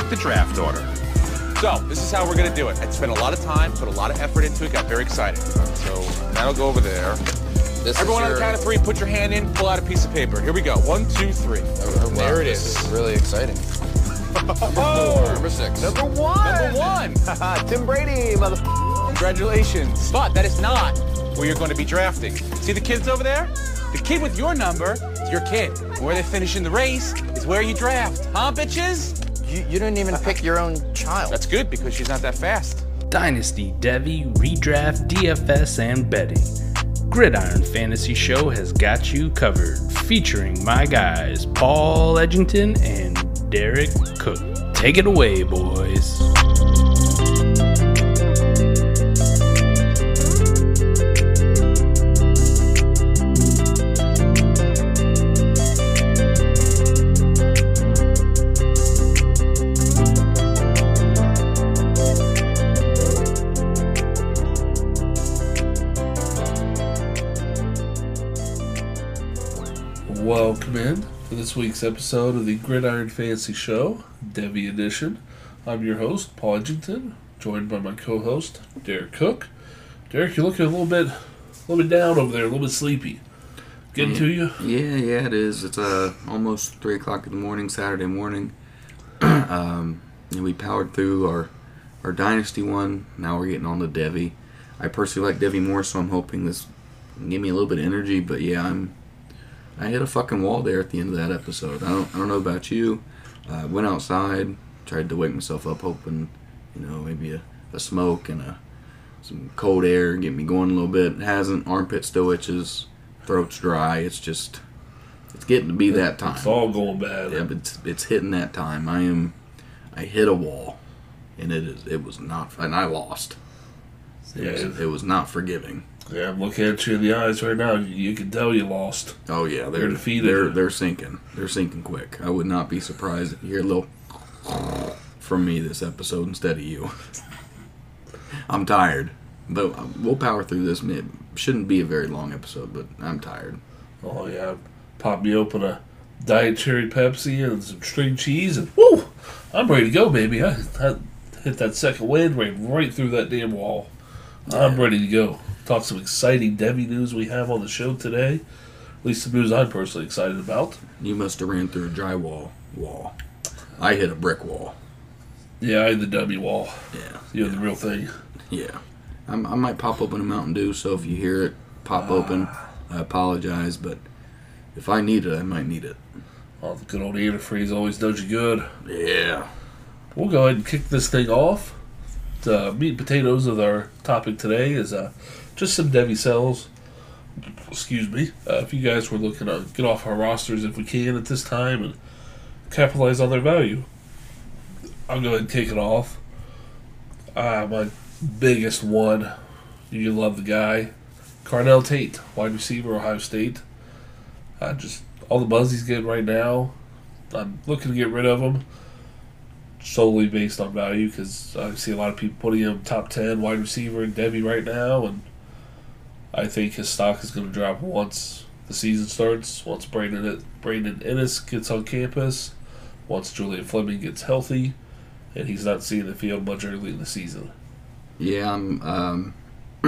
pick the draft order. So, this is how we're gonna do it. I spent a lot of time, put a lot of effort into it, got very excited. So, that'll go over there. This Everyone is on the count of three, put your hand in, pull out a piece of paper. Here we go. One, two, three. Oh, wow, there it this is. is really exciting. Oh, Number six. number one. Number one. Tim Brady, mother. Congratulations. But that is not where you're going to be drafting. See the kids over there? The kid with your number is your kid. Where they finish in the race is where you draft. Huh, bitches? You, you didn't even pick your own child. That's good because she's not that fast. Dynasty, Devy, Redraft, DFS, and betting. Gridiron Fantasy Show has got you covered, featuring my guys Paul Edgington and Derrik Koch. Take it away, boys. To this week's episode of the Gridiron Fantasy Show, Devy Edition. I'm your host, Paul Edgington, joined by my co-host, Derrik Koch. Derrik, you're looking a little bit, a little bit down over there, a little bit sleepy. Getting to you? Yeah, yeah, it is. It's uh almost three o'clock in the morning, Saturday morning. um, and we powered through our our dynasty one. Now we're getting on to Devy. I personally like Devy more, so I'm hoping this give me a little bit of energy. But yeah, I'm I hit a fucking wall there at the end of that episode. I don't I don't know about you. I went outside, tried to wake myself up, hoping you know maybe a, a smoke and a some cold air get me going a little bit. It hasn't. Armpit still itches. Throat's dry. It's just it's getting to be that time. It's all going bad. Yeah, but it's, it's hitting that time. I am, I hit a wall, and it is it was not, and I lost. It, Yeah. was, it was not forgiving. Yeah, I'm looking at you in the eyes right now. You can tell you lost. Oh yeah, they're They're defeated. They're they're sinking. They're sinking quick. I would not be surprised if you hear a little from me this episode instead of you. I'm tired, but um, we'll power through this. It shouldn't be a very long episode, but I'm tired. Oh yeah, pop me open a diet cherry Pepsi and some string cheese, and woo, I'm ready to go, baby. I, I hit that second wind, ran right through that damn wall. I'm ready to go. Talk some exciting Devy news we have on the show today. At least the news I'm personally excited about. You must have ran through a drywall wall. I hit a brick wall. Yeah, I hit the W wall. Yeah. You know the real thing. Yeah. I'm, I might pop open a Mountain Dew, so if you hear it pop open, I apologize, but if I need it, I might need it. Oh, the good old antifreeze always does you good. Yeah. We'll go ahead and kick this thing off. The meat and potatoes of our topic today is uh, just some Devy sells. Excuse me. Uh, if you guys were looking to get off our rosters if we can at this time and capitalize on their value, I'll go ahead and kick it off. Uh, my biggest one, you love the guy, Carnell Tate, wide receiver, Ohio State. Uh, just all the buzz he's getting right now. I'm looking to get rid of him solely based on value because I see a lot of people putting him top 10 wide receiver in Devy right now, and I think his stock is going to drop once the season starts, once Brandon, Brandon Inniss gets on campus, once Julian Fleming gets healthy, and he's not seeing the field much early in the season. Yeah, I'm, um,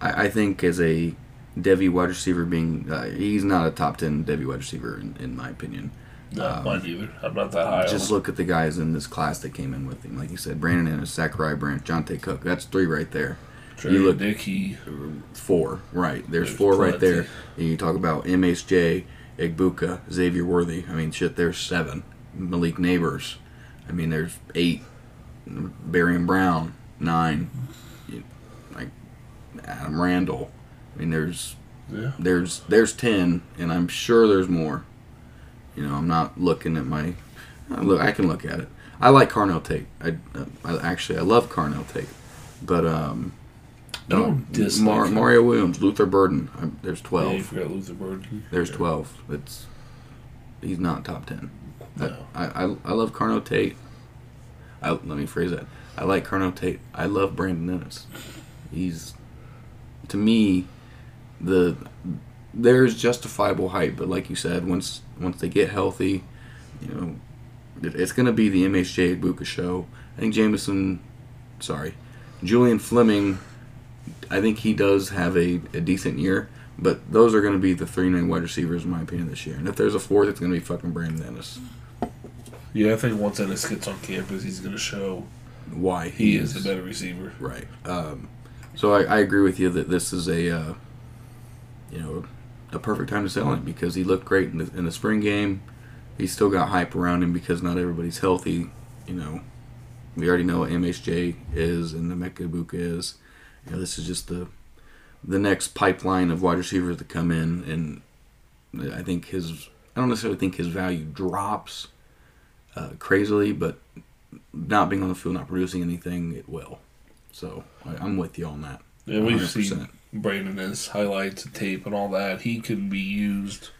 I, I think as a Devy wide receiver being, uh, he's not a top 10 Devy wide receiver, in, in my opinion. Not mine either. I'm not that high. Just on look at the guys in this class that came in with him. Like you said, Brandon Inniss, Zachariah Branch, Johntay Cook. That's three right there. Trey you look- Dickey. Four, right. There's, There's four right plenty. there. And you talk about MHJ, Egbuka, Xavier Worthy. I mean, shit, there's seven. Malik Nabers. I mean, there's eight. Barion Brown, nine. You- Like Adam Randall. I mean, there's Yeah. there's there's ten, and I'm sure there's more. You know, I'm not looking at my. I look, I can look at it. I like Carnell Tate. I, uh, I actually I love Carnell Tate, but um, Don't dislike Mar-. Mario Williams, Luther Burden. i there's Yeah, you twelve. forgot Luther Burden. there's twelve. It's he's not top ten. No. I, I I love Carnell Tate. I, let me phrase that. I like Carnell Tate. I love Brandon Inniss. He's to me the there's justifiable hype, but like you said, once once they get healthy, you know, it- it's going to be the MHJ Buka show. I think Jameson, sorry, Julian Fleming. I think he does have a, a decent year, but those are going to be the three main wide receivers in my opinion this year. And if there's a fourth, it's going to be fucking Brandon Inniss. Yeah, I think once Inniss gets on campus, he's going to show Why he is the better receiver. Right. Um, so I, I agree with you that this is a, uh, you know, a perfect time to sell him because he looked great in the, in the spring game. He's still got hype around him because not everybody's healthy. You know, we already know what MHJ is and the Mecca Book is. You know, this is just the the next pipeline of wide receivers to come in, and I think his I don't necessarily think his value drops uh, crazily, but not being on the field, not producing anything, it will. So I, I'm with you on that. Yeah, we've 100%. seen Brandon highlights and tape and all that. He can be used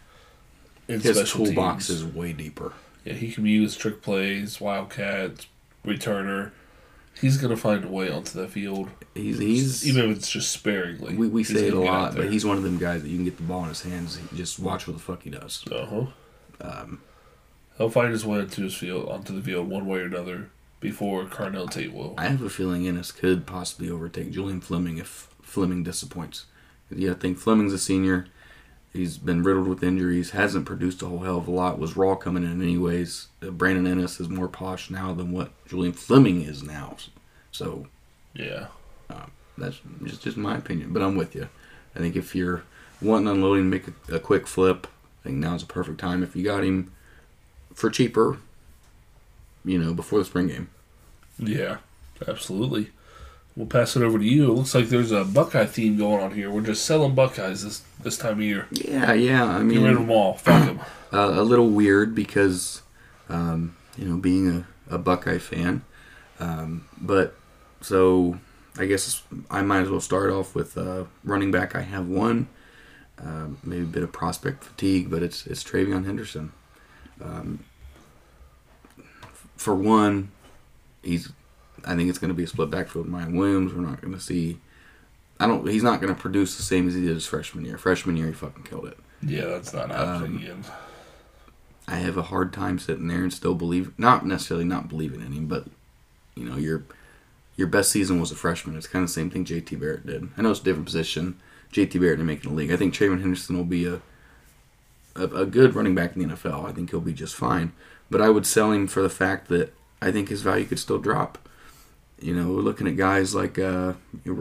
in His special toolbox teams. is way deeper. Yeah, he can be used trick plays, wildcat, returner. He's going to find a way onto the field, He's he's even if it's just sparingly. we, we say it a gonna lot, but he's one of them guys that you can get the ball in his hands. and Just watch what the fuck he does. Uh huh. Um, He'll find his way onto his field, onto the field, one way or another, before Carnell Tate will. I have a feeling Inniss could possibly overtake Julian Fleming if Fleming disappoints. Yeah, I think Fleming's a senior. He's been riddled with injuries, hasn't produced a whole hell of a lot, was raw coming in anyways. Uh, Brandon Inniss is more polished now than what Julian Fleming is now. So Yeah. that's just, just my opinion, but I'm with you. I think if you're wanting unloading, make a, a quick flip, I think now's a perfect time. If you got him for cheaper, you know, before the spring game. Yeah, absolutely. We'll pass it over to you. It looks like there's a Buckeye theme going on here. We're just selling Buckeyes this this time of year. Yeah, yeah. I Get rid of mean, them all. Fuck them. uh, a little weird because, um, you know, being a, a Buckeye fan. Um, but so I guess I might as well start off with uh, running back. I have one, um, maybe a bit of prospect fatigue, but it's it's TreVeyon Henderson. Um, for one, he's. I think it's going to be a split backfield with Miyan Williams. We're not going to see. I don't. He's not going to produce the same as he did his freshman year. Freshman year, he fucking killed it. Yeah, that's not happening Um, again. I have a hard time sitting there and still believe not necessarily not believing in him, but you know, your your best season was a freshman. It's kind of the same thing JT Barrett did. I know it's a different position. JT Barrett didn't make the league. I think TreVeyon Henderson will be a, a a good running back in the NFL. I think he'll be just fine. But I would sell him for the fact that I think his value could still drop. You know, we're looking at guys like uh,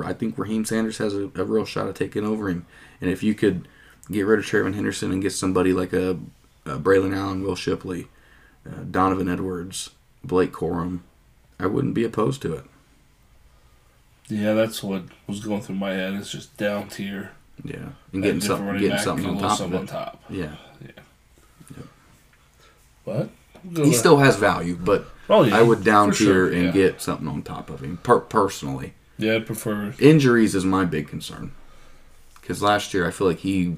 I think Raheem Sanders has a, a real shot at taking over him. And if you could get rid of TreVeyon Henderson and get somebody like a, a Braelon Allen, Will Shipley, uh, Donovan Edwards, Blake Corum, I wouldn't be opposed to it. Yeah, that's what was going through my head. It's just down tier. Yeah, and getting something, getting something on top of it. on top. Yeah, But he still has value, but Oh, I would down tier sure, and yeah. get something on top of him. Per- personally, Yeah, I'd prefer. injuries is my big concern. Because last year I feel like he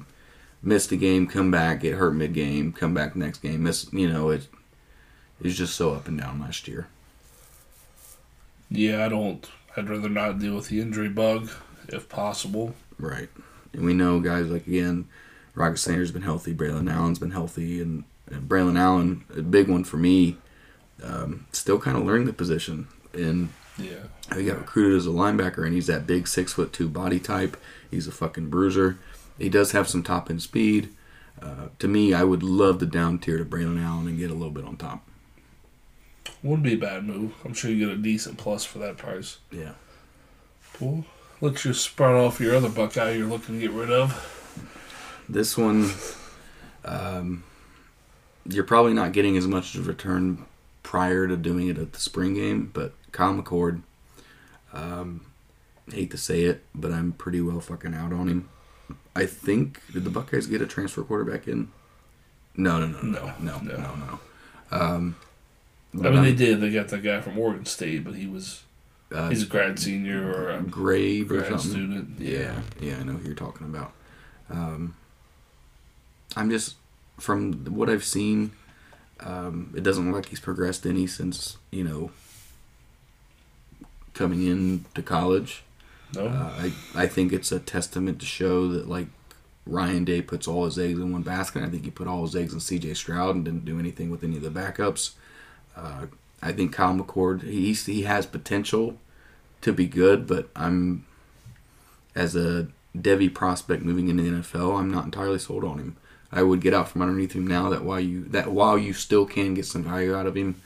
missed a game, come back, get hurt mid game, come back next game. Miss, you know, it it just so up and down last year. Yeah, I don't. I'd rather not deal with the injury bug if possible. Right. And we know guys like again, Rocket Sanders been healthy, Braelon Allen's been healthy, and, and Braelon Allen, a big one for me, um, still kind of learning the position. And Yeah. he got recruited as a linebacker, and he's that big six foot two body type. He's a fucking bruiser. He does have some top end speed. Uh, to me, I would love to down tier to Braelon Allen and get a little bit on top. Wouldn't be a bad move. I'm sure you get a decent plus for that price. Yeah. Cool. Let's just sprout off your other Buckeye you're looking to get rid of. This one, um, you're probably not getting as much of a return prior to doing it at the spring game, but Kyle McCord, um, hate to say it, but I'm pretty well fucking out on him. I think did the Buckeyes get a transfer quarterback in? No, no, no, no, no, no, No, no. Um, I mean, they I'm- did. They got that guy from Oregon State, but he was uh, he's a grad senior or a Grave or grad something. student. Yeah, yeah, I know who you're talking about. Um, I'm just from what I've seen, um, it doesn't look like he's progressed any since you know coming in to college. No. Uh, I I think it's a testament to show that like Ryan Day puts all his eggs in one basket. I think he put all his eggs in C.J. Stroud and didn't do anything with any of the backups. Uh, I think Kyle McCord he he has potential to be good, but I'm as a Devy prospect moving into the NFL, I'm not entirely sold on him. I would get out from underneath him now that while you that while you still can get some value out of him,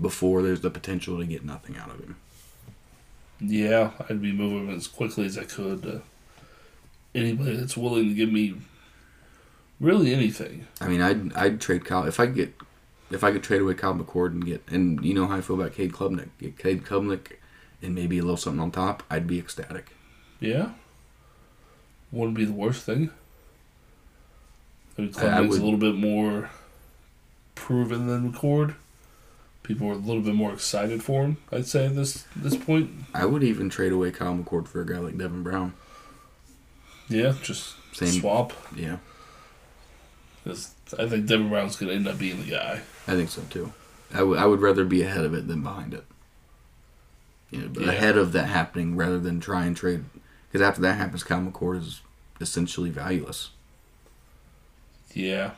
before there's the potential to get nothing out of him. Yeah, I'd be moving as quickly as I could. To anybody that's willing to give me really anything. I mean, I'd I'd trade Kyle if I could get if I could trade away Kyle McCord and get and you know how I feel about Cade Klubnik, get Cade Klubnik and maybe a little something on top, I'd be ecstatic. Yeah, wouldn't be the worst thing. I mean, I- I Clemens would- a little bit more proven than McCord. People are a little bit more excited for him. I'd say at this this point. I would even trade away Kyle McCord for a guy like Devin Brown. Yeah, just Same. swap. Yeah, I think Devin Brown's going to end up being the guy. I think so too. I would I would rather be ahead of it than behind it. You know, but Yeah. ahead of that happening rather than try and trade. Because after that happens, Kyle McCord is essentially valueless. Yeah.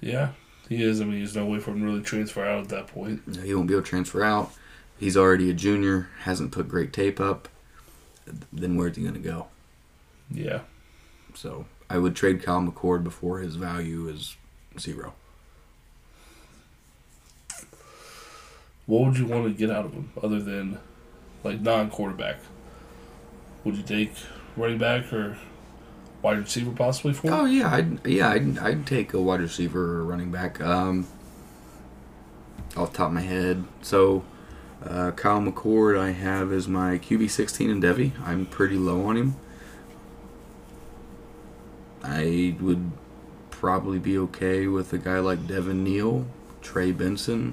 Yeah, he is. I mean, there's no way for him to really transfer out at that point. Know, he won't be able to transfer out. He's already a junior, hasn't put great tape up. Then where's he going to go? Yeah. So I would trade Kyle McCord before his value is zero. What would you want to get out of him other than like non-quarterback? Would you take running back or wide receiver possibly for? Oh yeah, I'd yeah I'd, I'd take a wide receiver or running back. Um, off top of my head, so uh, Kyle McCord I have as my QB sixteen in Devy. I'm pretty low on him. I would probably be okay with a guy like Devin Neal, Trey Benson.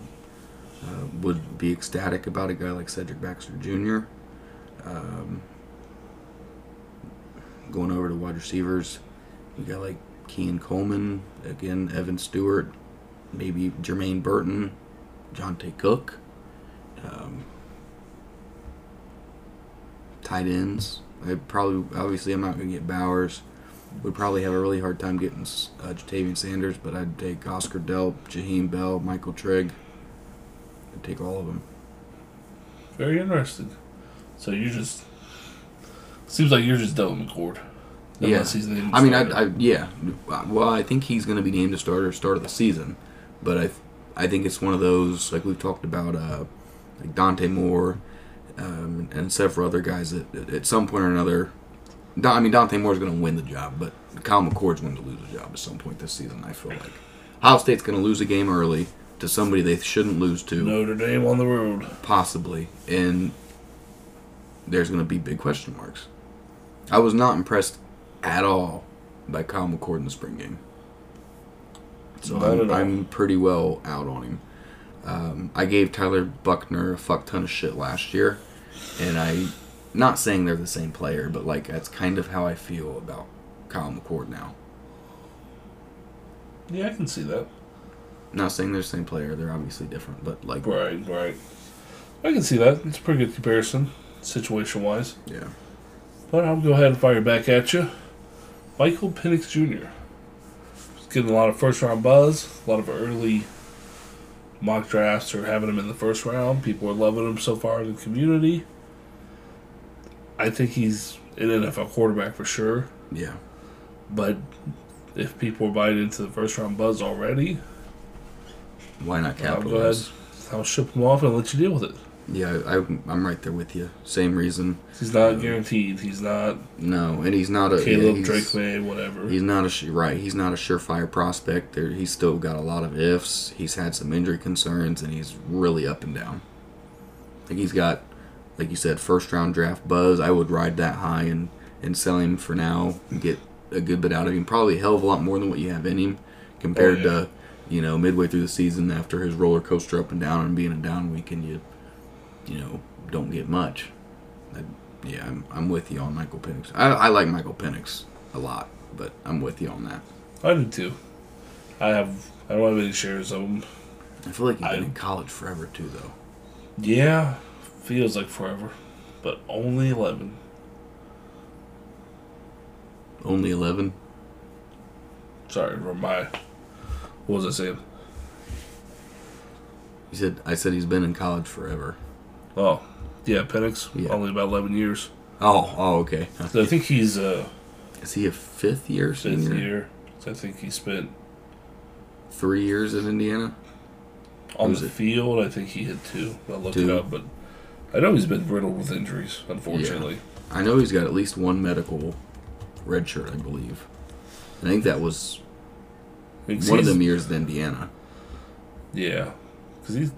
Uh, would be ecstatic about a guy like Cedric Baxter Jr. Um, going over to wide receivers, you got like Keon Coleman, again, Evan Stewart, maybe Jermaine Burton, Johntay Cook. Um, tight ends. I probably, obviously, I'm not going to get Bowers. Would probably have a really hard time getting uh, Ja'Tavion Sanders, but I'd take Oscar Delp, Jaheim Bell, Michael Trigg. I'd take all of them. Very interesting. So you just seems like you're just with McCord. Unless he's named I mean, I. I yeah. Well, I think he's going to be named a starter start of the season, but I, I think it's one of those like we've talked about, uh, like Dante Moore, um, and several other guys that that at some point or another. Don- I mean, Dante Moore's going to win the job, but Kyle McCord's going to lose the job at some point this season. I feel like Ohio State's going to lose a game early to somebody they shouldn't lose to Notre Dame on the road. possibly, and there's going to be big question marks. I was not impressed at all by Kyle McCord in the spring game, so I'm. I'm pretty well out on him. Um, I gave Tyler Buchner a fuck ton of shit last year, and I, not saying they're the same player, but like that's kind of how I feel about Kyle McCord now. Yeah, I can see that. Not saying they're the same player; they're obviously different, but like, Right, right. I can see that. It's a pretty good comparison, situation wise. yeah. But I'll go ahead and fire back at you. Michael Penix Jr. He's getting a lot of first round buzz, a lot of early mock drafts are having him in the first round. People are loving him so far in the community. I think he's an NFL quarterback for sure. Yeah, But if people are buying into the first round buzz already, why not I'll go ahead. capitalize? I'll ship him off and let you deal with it. Yeah, I, I'm right there with you. Same reason. He's not guaranteed. He's not No, and he's not a Caleb yeah, Drake Maye, whatever. He's not a right. He's not a surefire prospect. There, he's still got a lot of ifs. He's had some injury concerns, and he's really up and down. Like he's got, like you said, first round draft buzz. I would ride that high and and sell him for now and get a good bit out of him. Probably a hell of a lot more than what you have in him compared Oh, yeah. to you know midway through the season after his roller coaster up and down and being a down week and you you know don't get much. I, yeah, I'm, I'm with you on Michael Penix. I, I like Michael Penix a lot, but I'm with you on that. I do too. I have. I don't have any shares of him. I feel like he's been I- in college forever too, though. Yeah, feels like forever, but only eleven. Only 11. Sorry, for my. What was I saying? He said, "I said he's been in college forever." Oh, yeah, Penix, Yeah. only about 11 years. Oh, oh, okay. So I think he's uh, Is he a fifth year fifth senior? year. So I think he spent Three years in Indiana. on the it? field. I think he had two. I'll look Two? it up, but I know he's been riddled with injuries, unfortunately. Yeah. I know he's got at least one medical red shirt, I believe. I think that was one of them years in Indiana. Yeah, because he's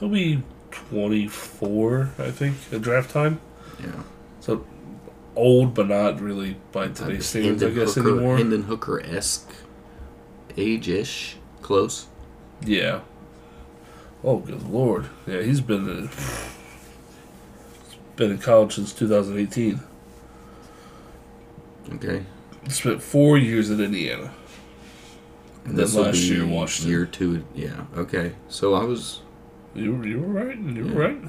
he'll be 24, I think, at draft time. Yeah. So old, but not really by today's standards, I guess Hooker, anymore. Hendon Hooker esque age ish. Close. Yeah. Oh, good lord! Yeah, he's been uh, in, been in college since 2018. Okay. Spent four years at Indiana. And Then this'll last year, Washington. Year two. Yeah. Okay. So I was. You were, you were right. You were right.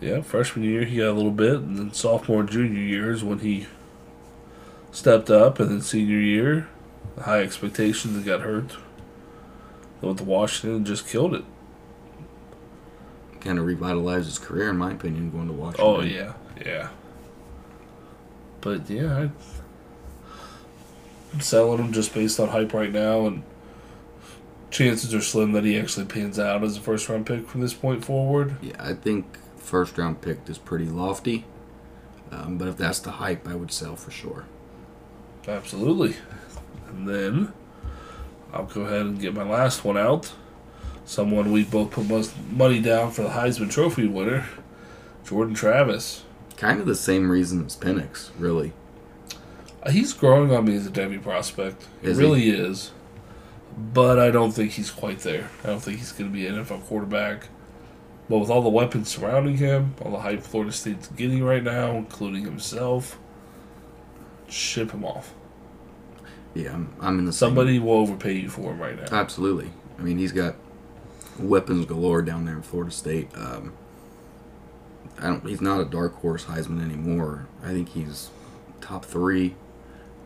Yeah, freshman year he got a little bit, and then sophomore, and junior years when he stepped up, and then senior year, high expectations and got hurt. Then went to Washington and just killed it. Kind of revitalized his career, in my opinion, going to Washington. Oh yeah, yeah. But yeah, I'm selling him just based on hype right now, and chances are slim that he actually pans out as a first round pick from this point forward. Yeah, I think first round pick is pretty lofty. Um, but if that's the hype, I would sell for sure. Absolutely. And then I'll go ahead and get my last one out. Someone we both put most money down for the Heisman Trophy winner, Jordan Travis. Kind of the same reason as Penix, really. He's growing on me as a Devy prospect. He Is he? really is. But I don't think he's quite there. I don't think he's going to be an NFL quarterback. But with all the weapons surrounding him, all the hype Florida State's getting right now, including himself, ship him off. Yeah, I'm, I'm in the same- Somebody will overpay you for him right now. Absolutely. I mean, he's got weapons galore down there in Florida State. Um, I don't. He's not a dark horse Heisman anymore. I think he's top three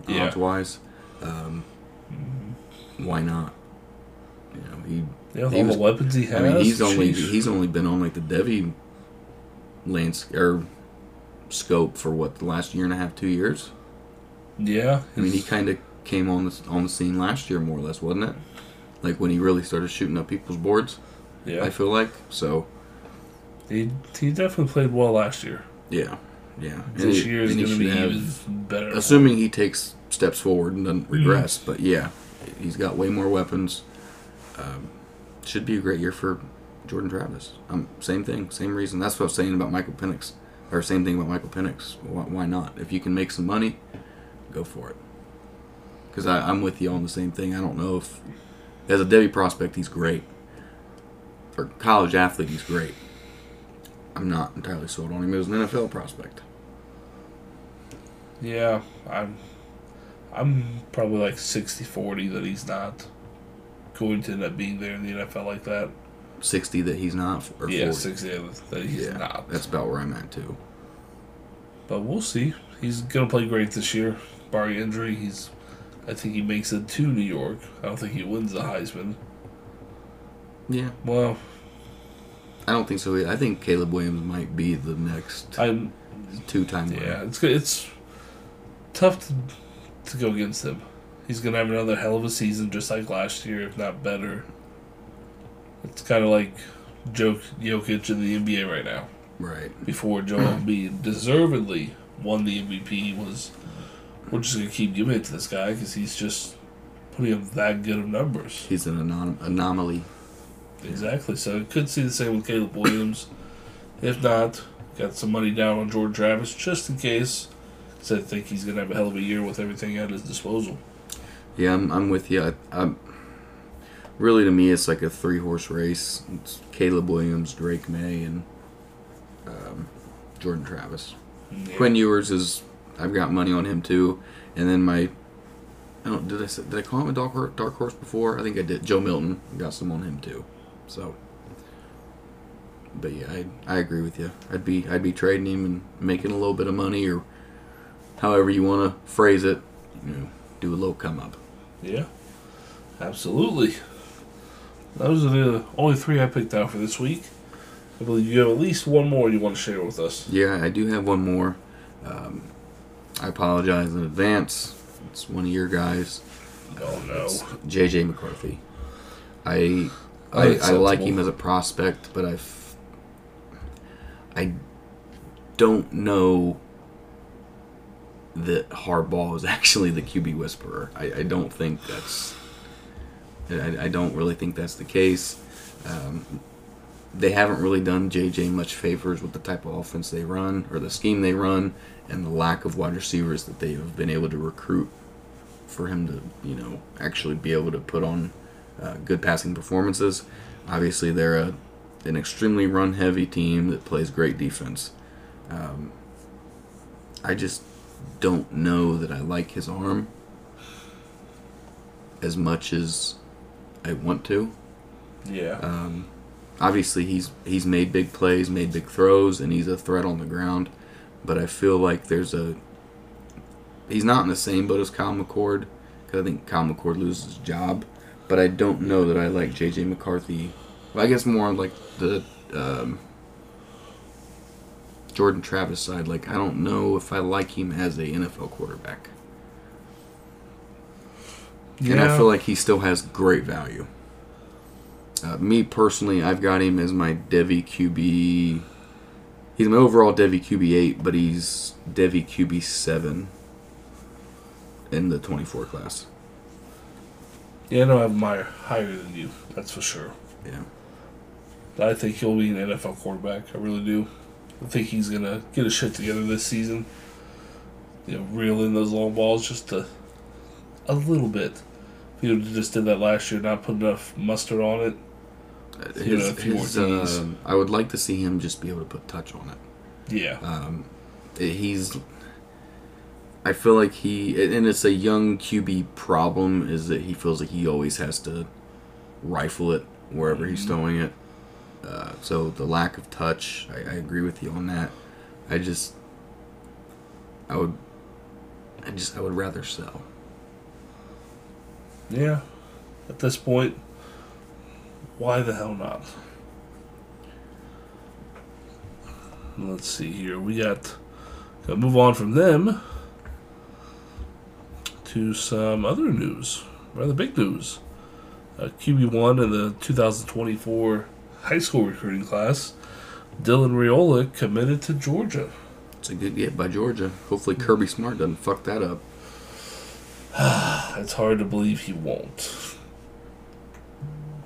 Yeah. odds wise. Um, why not? You know, he. Yeah, he all was- the weapons he has. I mean, he's only he's only been on like the Devy lance or scope for what the last year and a half, two years. yeah. I mean, he kind of came on the on the scene last year, more or less, wasn't it? Like when he really started shooting up people's boards. yeah. I feel like so. he he definitely played well last year. Yeah, yeah. And This he- year is going to be have- even better. assuming he takes steps forward and Mm-hmm. doesn't regress. But yeah, he's got way more weapons. Um, should be a great year for Jordan Travis. Um, same thing, same reason. That's what I was saying about Michael Penix, or same thing about Michael Penix. Why, why not? If you can make some money, go for it. Because I'm with you on the same thing. I don't know if, as a Devy prospect, he's great. For college athlete, he's great. I'm not entirely sold on him as an NFL prospect. Yeah, I'm I'm probably like 60-40 that he's not going to end up being there in the NFL like that. 60 that he's not, or yeah, 40. 60 that he's yeah, not. that's about where I'm at too. But we'll see. He's going to play great this year, barring injury. He's I think he makes it to New York. I don't think he wins the Heisman. Yeah, Well, I don't think so. I think Caleb Williams might be the next I'm two-time Yeah, winner. it's. It's tough to, to go against him. He's gonna have another hell of a season, just like last year, if not better. It's kind of like Joe Jokic in the NBA right now. Right. Before Joel Embiid deservedly won the MVP, was we're just gonna keep giving it to this guy because he's just putting up that good of numbers. He's an anom- anomaly. Exactly. So I could see the same with Caleb Williams. if not, got some money down on Jordan Travis just in case. Because I think he's going to have a hell of a year with everything at his disposal. Yeah, I'm, I'm with you. I, I'm, really, to me, it's like a three-horse race. It's Caleb Williams, Drake Maye, and um, Jordan Travis. Yeah. Quinn Ewers is. I've got money on him too, and then my. I don't. Did I say, did I call him a dark horse, dark horse before? I think I did. Joe Milton got some on him too, so. But yeah, I, I agree with you. I'd be I'd be trading him and making a little bit of money or, however you want to phrase it, you know, do a little come up. Yeah. Absolutely. Those are the only three I picked out for this week. I believe you have at least one more you want to share with us. Yeah, I do have one more. Um, I apologize in advance. It's one of your guys. Oh no. It's JJ McCarthy. I I, I like him as a prospect, but I I don't know that Harbaugh is actually the QB whisperer. I, I don't think that's. I, I don't really think that's the case. Um, they haven't really done JJ much favors with the type of offense they run or the scheme they run and the lack of wide receivers that they have been able to recruit for him to, you know, actually be able to put on uh, good passing performances. Obviously, they're a, an extremely run heavy team that plays great defense. Um, I just don't know that I like his arm as much as I want to. Yeah. Um, obviously, he's he's made big plays, made big throws, and he's a threat on the ground. But I feel like there's a he's not in the same boat as Kyle McCord because I think Kyle McCord loses his job. But I don't know that I like JJ McCarthy. Well, I guess more like the um, Jordan Travis side. Like I don't know if I like him as a NFL quarterback. And I feel like he still has great value. Uh, me personally, I've got him as my Devy QB. He's my overall Devy QB eight, but he's Devy QB seven in the twenty four class. Yeah, I know I have my higher than you. That's for sure. Yeah, I think he'll be an NFL quarterback. I really do. I think he's gonna get his shit together this season. You know, reel in those long balls just a, a little bit. If he would have just did that last year, not put enough mustard on it. Uh, You know, a few his, Ds. um, I would like to see him just be able to put touch on it. Yeah, Um, he's. I feel like he, and it's a young QB problem, is that he feels like he always has to rifle it wherever he's throwing it. Uh, so the lack of touch, I, I agree with you on that. I just, I would, I just, I would rather sell. yeah. At this point, why the hell not? Let's see here. We got. Gotta move on from them to some other news. Rather big news. Uh, QB1 in the 2024 high school recruiting class, Dylan Raiola committed to Georgia. It's a good get by Georgia. Hopefully Kirby Smart doesn't fuck that up. It's hard to believe he won't.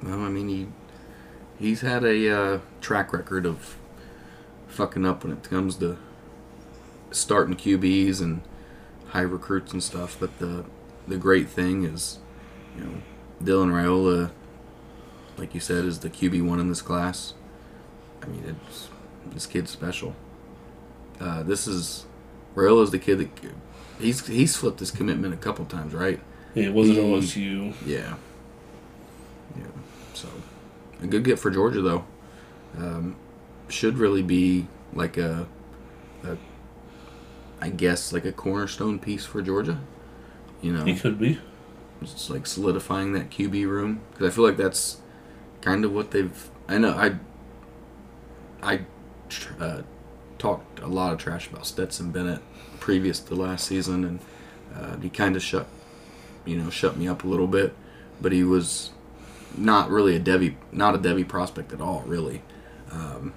Well, I mean, he he's had a uh, track record of fucking up when it comes to starting QBs and high recruits and stuff. But the the great thing is, you know, Dylan Raiola, like you said, is the QB one in this class. I mean, it's this kid's special. Uh, this is Raiola's the kid that he's he's flipped his commitment a couple times, right? Yeah, it wasn't OSU. Yeah. Yeah. So, a good get for Georgia though. Um, should really be like a, a, I guess like a cornerstone piece for Georgia. You know, He could be. just like solidifying that QB room because I feel like that's kind of what they've. I know I. I uh, talked a lot of trash about Stetson Bennett previous to last season, and uh, he kind of shut, you know, shut me up a little bit. But he was not really a Devy, not a Devy prospect at all, really. Um,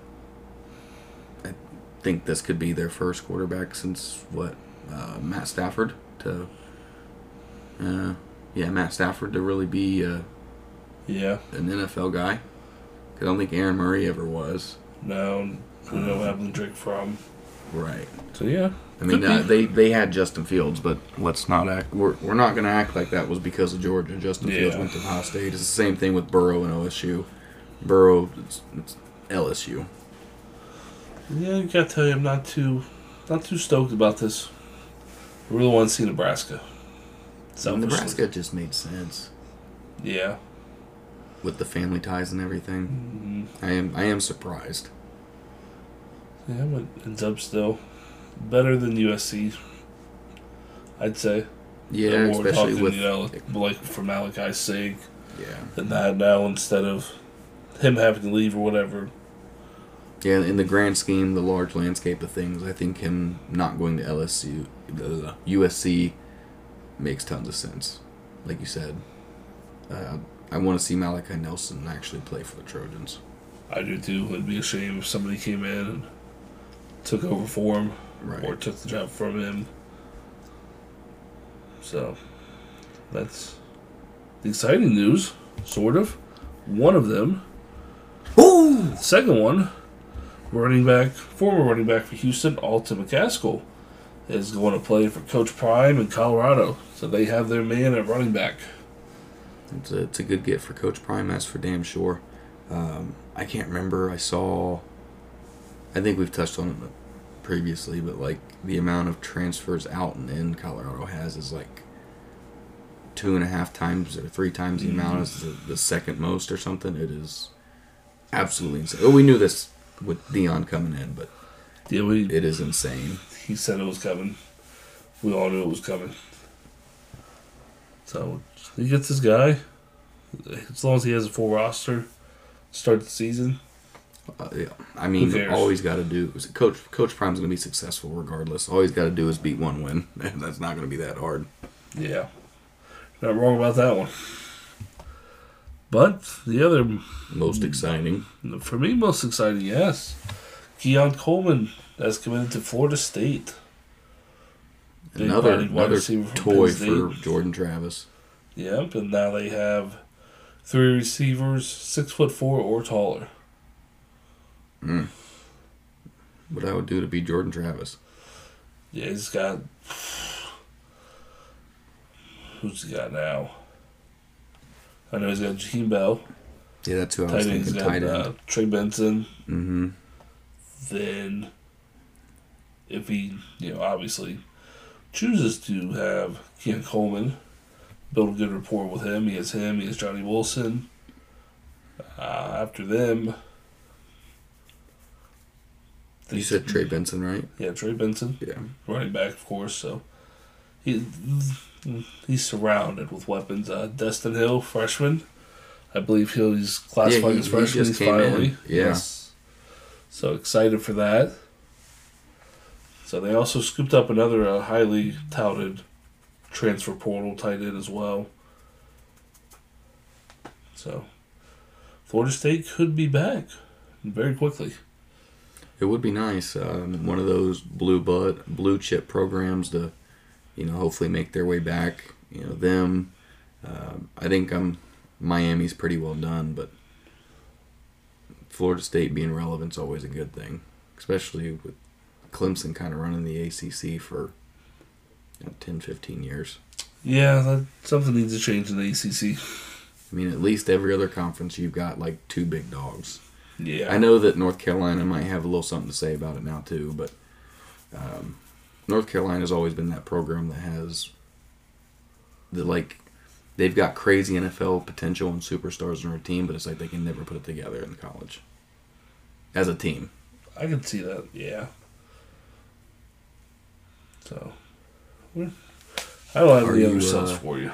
I think this could be their first quarterback since what uh, Matt Stafford to. Uh, yeah, Matt Stafford to really be uh, Yeah. an NFL guy. 'Cause I don't think Aaron Murray ever was. No, we know what happened to Jake Fromm. Right. So yeah. I mean, uh, they they had Justin Fields, but let's not act. We're, we're not going to act like that was because of Georgia. Justin Fields Yeah. went to Ohio State. It's the same thing with Burrow and OSU. Burrow, it's, it's LSU. Yeah, I gotta tell you, I'm not too, not too stoked about this. I really want to see Nebraska. Selfishly. Nebraska just made sense Yeah. With the family ties and everything. Mhm. I am I am surprised. Yeah, but ends up still better than USC. I'd say. Yeah, more especially talking, with you know, like for Malachi Sig. Yeah. than that now instead of him having to leave or whatever. Yeah, in the grand scheme, the large landscape of things, I think him not going to LSU, the USC, makes tons of sense. Like you said, uh, I want to see Malachi Nelson actually play for the Trojans. I do too. It'd be a shame if somebody came in and took over for him Right. or took the job from him. So that's the exciting news, sort of. One of them. Ooh! Second one, running back, former running back for Houston, Alton McCaskill, is going to play for Coach Prime in Colorado. So they have their man at running back. It's a, it's a good get for Coach Prime, that's for damn sure. Um, I can't remember. I saw. I think we've touched on it previously, but like the amount of transfers out and in Colorado has is like two and a half times or three times the amount as the, the second most or something. It is absolutely insane. Oh, we knew this with Deion coming in, but Yeah, we, it is insane. he said it was coming. We all knew it was coming. So he gets this guy. As long as he has a full roster, start the season. Uh, yeah. I mean, all he's got to do is Coach Coach Prime's going to be successful regardless. All he's got to do is beat one win, and that's not going to be that hard. Yeah, not wrong about that one. But the other, Most exciting. for me, most exciting, yes, Keon Coleman has committed to Florida State. Big another another toy for Jordan Travis. Yep, and now they have three receivers, six foot four or taller. What I would do to be Jordan Travis. Yeah, he's got. Who's he got now? I know he's got Jaheim Bell. Yeah, that's who I Tight was. He's thinking. got Tight end. uh, Trey Benson. mm-hmm. Then, if he, you know, obviously chooses to have Keon Coleman, build a good rapport with him. He has him. He has Johnny Wilson. Uh, after them, You said Trey Benson, right? yeah, Trey Benson. Yeah. running back, of course. So he he's surrounded with weapons. Uh, Destyn Hill, freshman, I believe he'll he's classified Yeah, he- as he freshman. He's came in. finally Yeah. yes. So excited for that. So they also scooped up another uh, highly touted transfer portal tight end as well. So Florida State could be back very quickly. It would be nice. Um, one of those blue blood, blue chip programs to, you know, hopefully make their way back. You know, them. Um, I think um, Miami's pretty well done, but Florida State being relevant is always a good thing, especially with Clemson kind of running the ACC for you know, 10, 15 years. Yeah, that, something needs to change in the ACC. I mean, at least every other conference you've got like two big dogs. Yeah, I know that North Carolina might have a little something to say about it now too, but um, North Carolina's always been that program that has the like they've got crazy NFL potential and superstars in their team, but it's like they can never put it together in college as a team. I can see that. Yeah. So, I don't have Are any you, other subs uh, for you.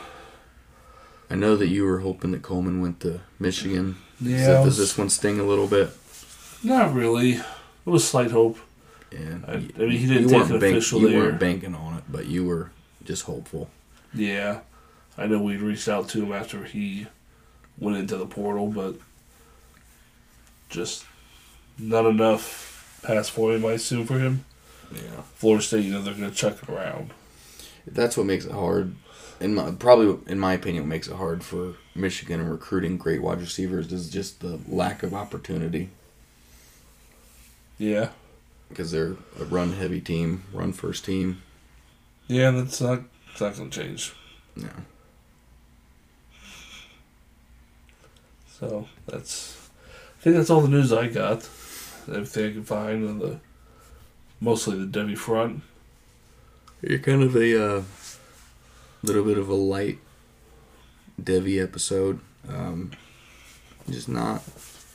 I know that you were hoping that Coleman went to Michigan. Yeah, So I does this one sting a little bit? Not really. It was slight hope. Yeah, I- I mean, he didn't you take weren't an bank- official You there. weren't banking on it, but you were just hopeful. Yeah, I know we'd reached out to him after he went into the portal, but just not enough pass for him. I assume for him. Yeah. Florida State, you know, they're going to chuck it around. That's what makes it hard. In my, probably, in my opinion, what makes it hard for Michigan in recruiting great wide receivers is just the lack of opportunity Yeah, because they're a run-heavy team, run-first team. yeah, that's not it's not to change. No, So that's, I think that's all the news I got. Everything I can find on the, mostly the Devy front. You're kind of a uh, little bit of a light Devy episode. Um, just not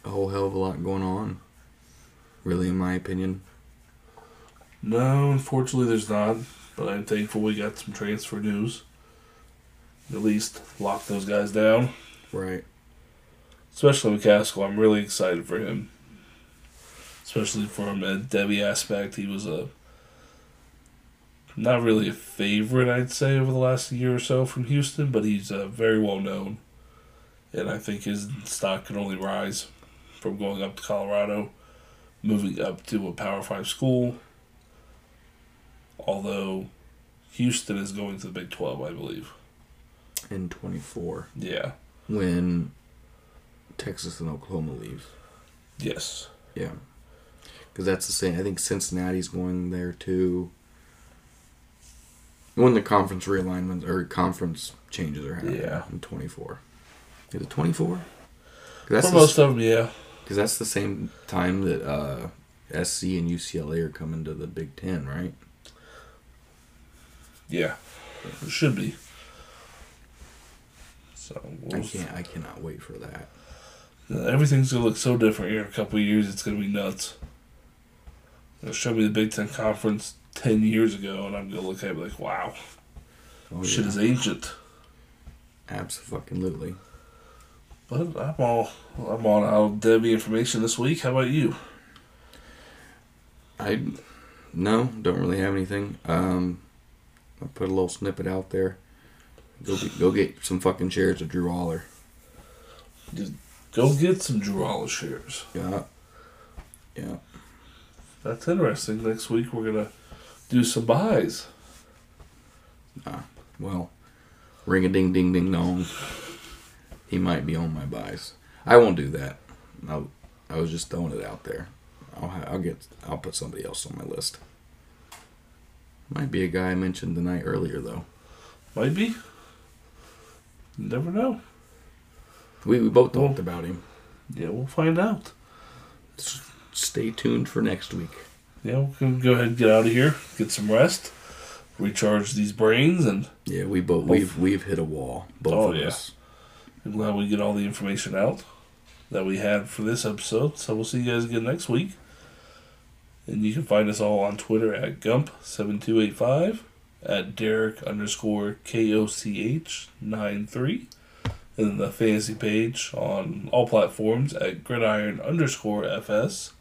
a whole hell of a lot going on, really, in my opinion. No, unfortunately, there's not. But I'm thankful we got some transfer news. At least lock those guys down. Right. especially McCaskill. I'm really excited for him, especially from a Devy aspect. He was a not really a favorite, I'd say, over the last year or so from Houston, but he's uh, very well known, and I think his stock can only rise from going up to Colorado, moving up to a Power Five school. Although Houston is going to the Big Twelve, I believe. In 24. Yeah. When Texas and Oklahoma leaves. Yes. Yeah. Because that's the same. I think Cincinnati's going there too. When the conference realignments or conference changes are happening Yeah. in 24. Is it 24? For Because most of them, yeah. Because that's the same time that uh, SC and UCLA are coming to the Big Ten, right? Yeah, it should be. So I we'll, can't. I cannot wait for that. everything's gonna look so different here in a couple of years. It's gonna be nuts. They'll show me the Big Ten conference ten years ago, and I'm gonna look at it like, wow, Oh, shit yeah. is ancient. Absolutely. But I'm all I'm on out Devy information this week. How about you? I no, don't really have anything. Um, I put a little snippet out there. Go get, go get some fucking shares of Drew Allar. Go get some Drew Allar shares. Yeah, yeah. That's interesting. Next week we're gonna do some buys. Ah, well, ring a ding ding ding dong. He might be on my buys. I won't do that. I I was just throwing it out there. I'll ha- I'll get I'll put somebody else on my list. Might be a guy I mentioned the night earlier though. Might be. You never know. We we both talked about him. Yeah, we'll find out. Stay tuned for next week. Yeah, we can go ahead and get out of here, get some rest, recharge these brains, and Yeah, we both we've we've hit a wall. Both Oh, of yeah. us. I'm glad we get all the information out that we had for this episode. So we'll see you guys again next week. And you can find us all on Twitter at Gump7285, at Derrik underscore KOCH93, and the fantasy page on all platforms at Gridiron underscore FS.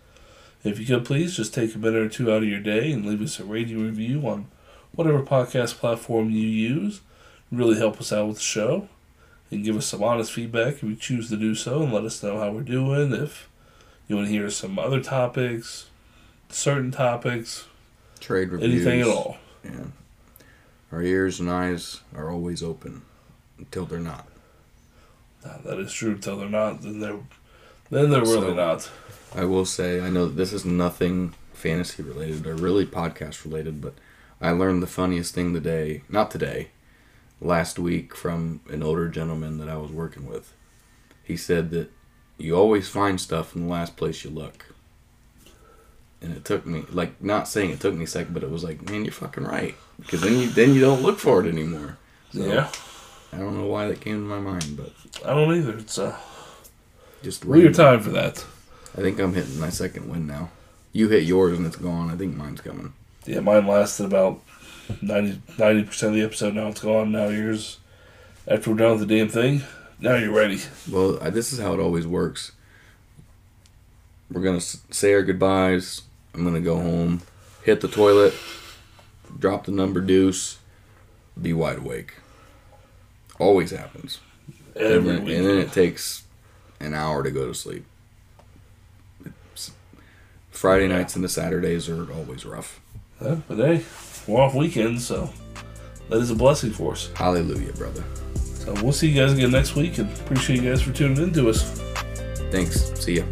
If you could please just take a minute or two out of your day and leave us a rating review on whatever podcast platform you use. Really help us out with the show and give us some honest feedback if you choose to do so and let us know how we're doing. If you want to hear some other topics, certain topics, Trade reviews. anything at all. Yeah. Our ears and eyes are always open until they're not. Nah, that is true. Until they're not, then they're then they're really So- not. I will say, I know this is nothing fantasy related or really podcast related, but I learned the funniest thing today, not today, last week from an older gentleman that I was working with. He said that you always find stuff in the last place you look. And it took me, like, not saying it took me a second, but it was like, man, you're fucking right. Because then you, then you don't look for it anymore. So, yeah, I don't know why that came to my mind, but I don't either. It's a just weird random. time for that. I think I'm hitting my second win now. You hit yours and it's gone. I think mine's coming. Yeah, mine lasted about 90 percent of the episode. Now it's gone. Now yours. After we're done with the damn thing, now you're ready. Well, I, this is how it always works. We're gonna say our goodbyes. I'm gonna go home, hit the toilet, drop the number deuce, be wide awake. Always happens. Every and, then, week. and then it takes an hour to go to sleep. It's- Friday nights and the Saturdays are always rough. Yeah, but hey, we're off weekends, so that is a blessing for us. Hallelujah, brother. So we'll see you guys again next week and appreciate you guys for tuning in to us. Thanks. See ya.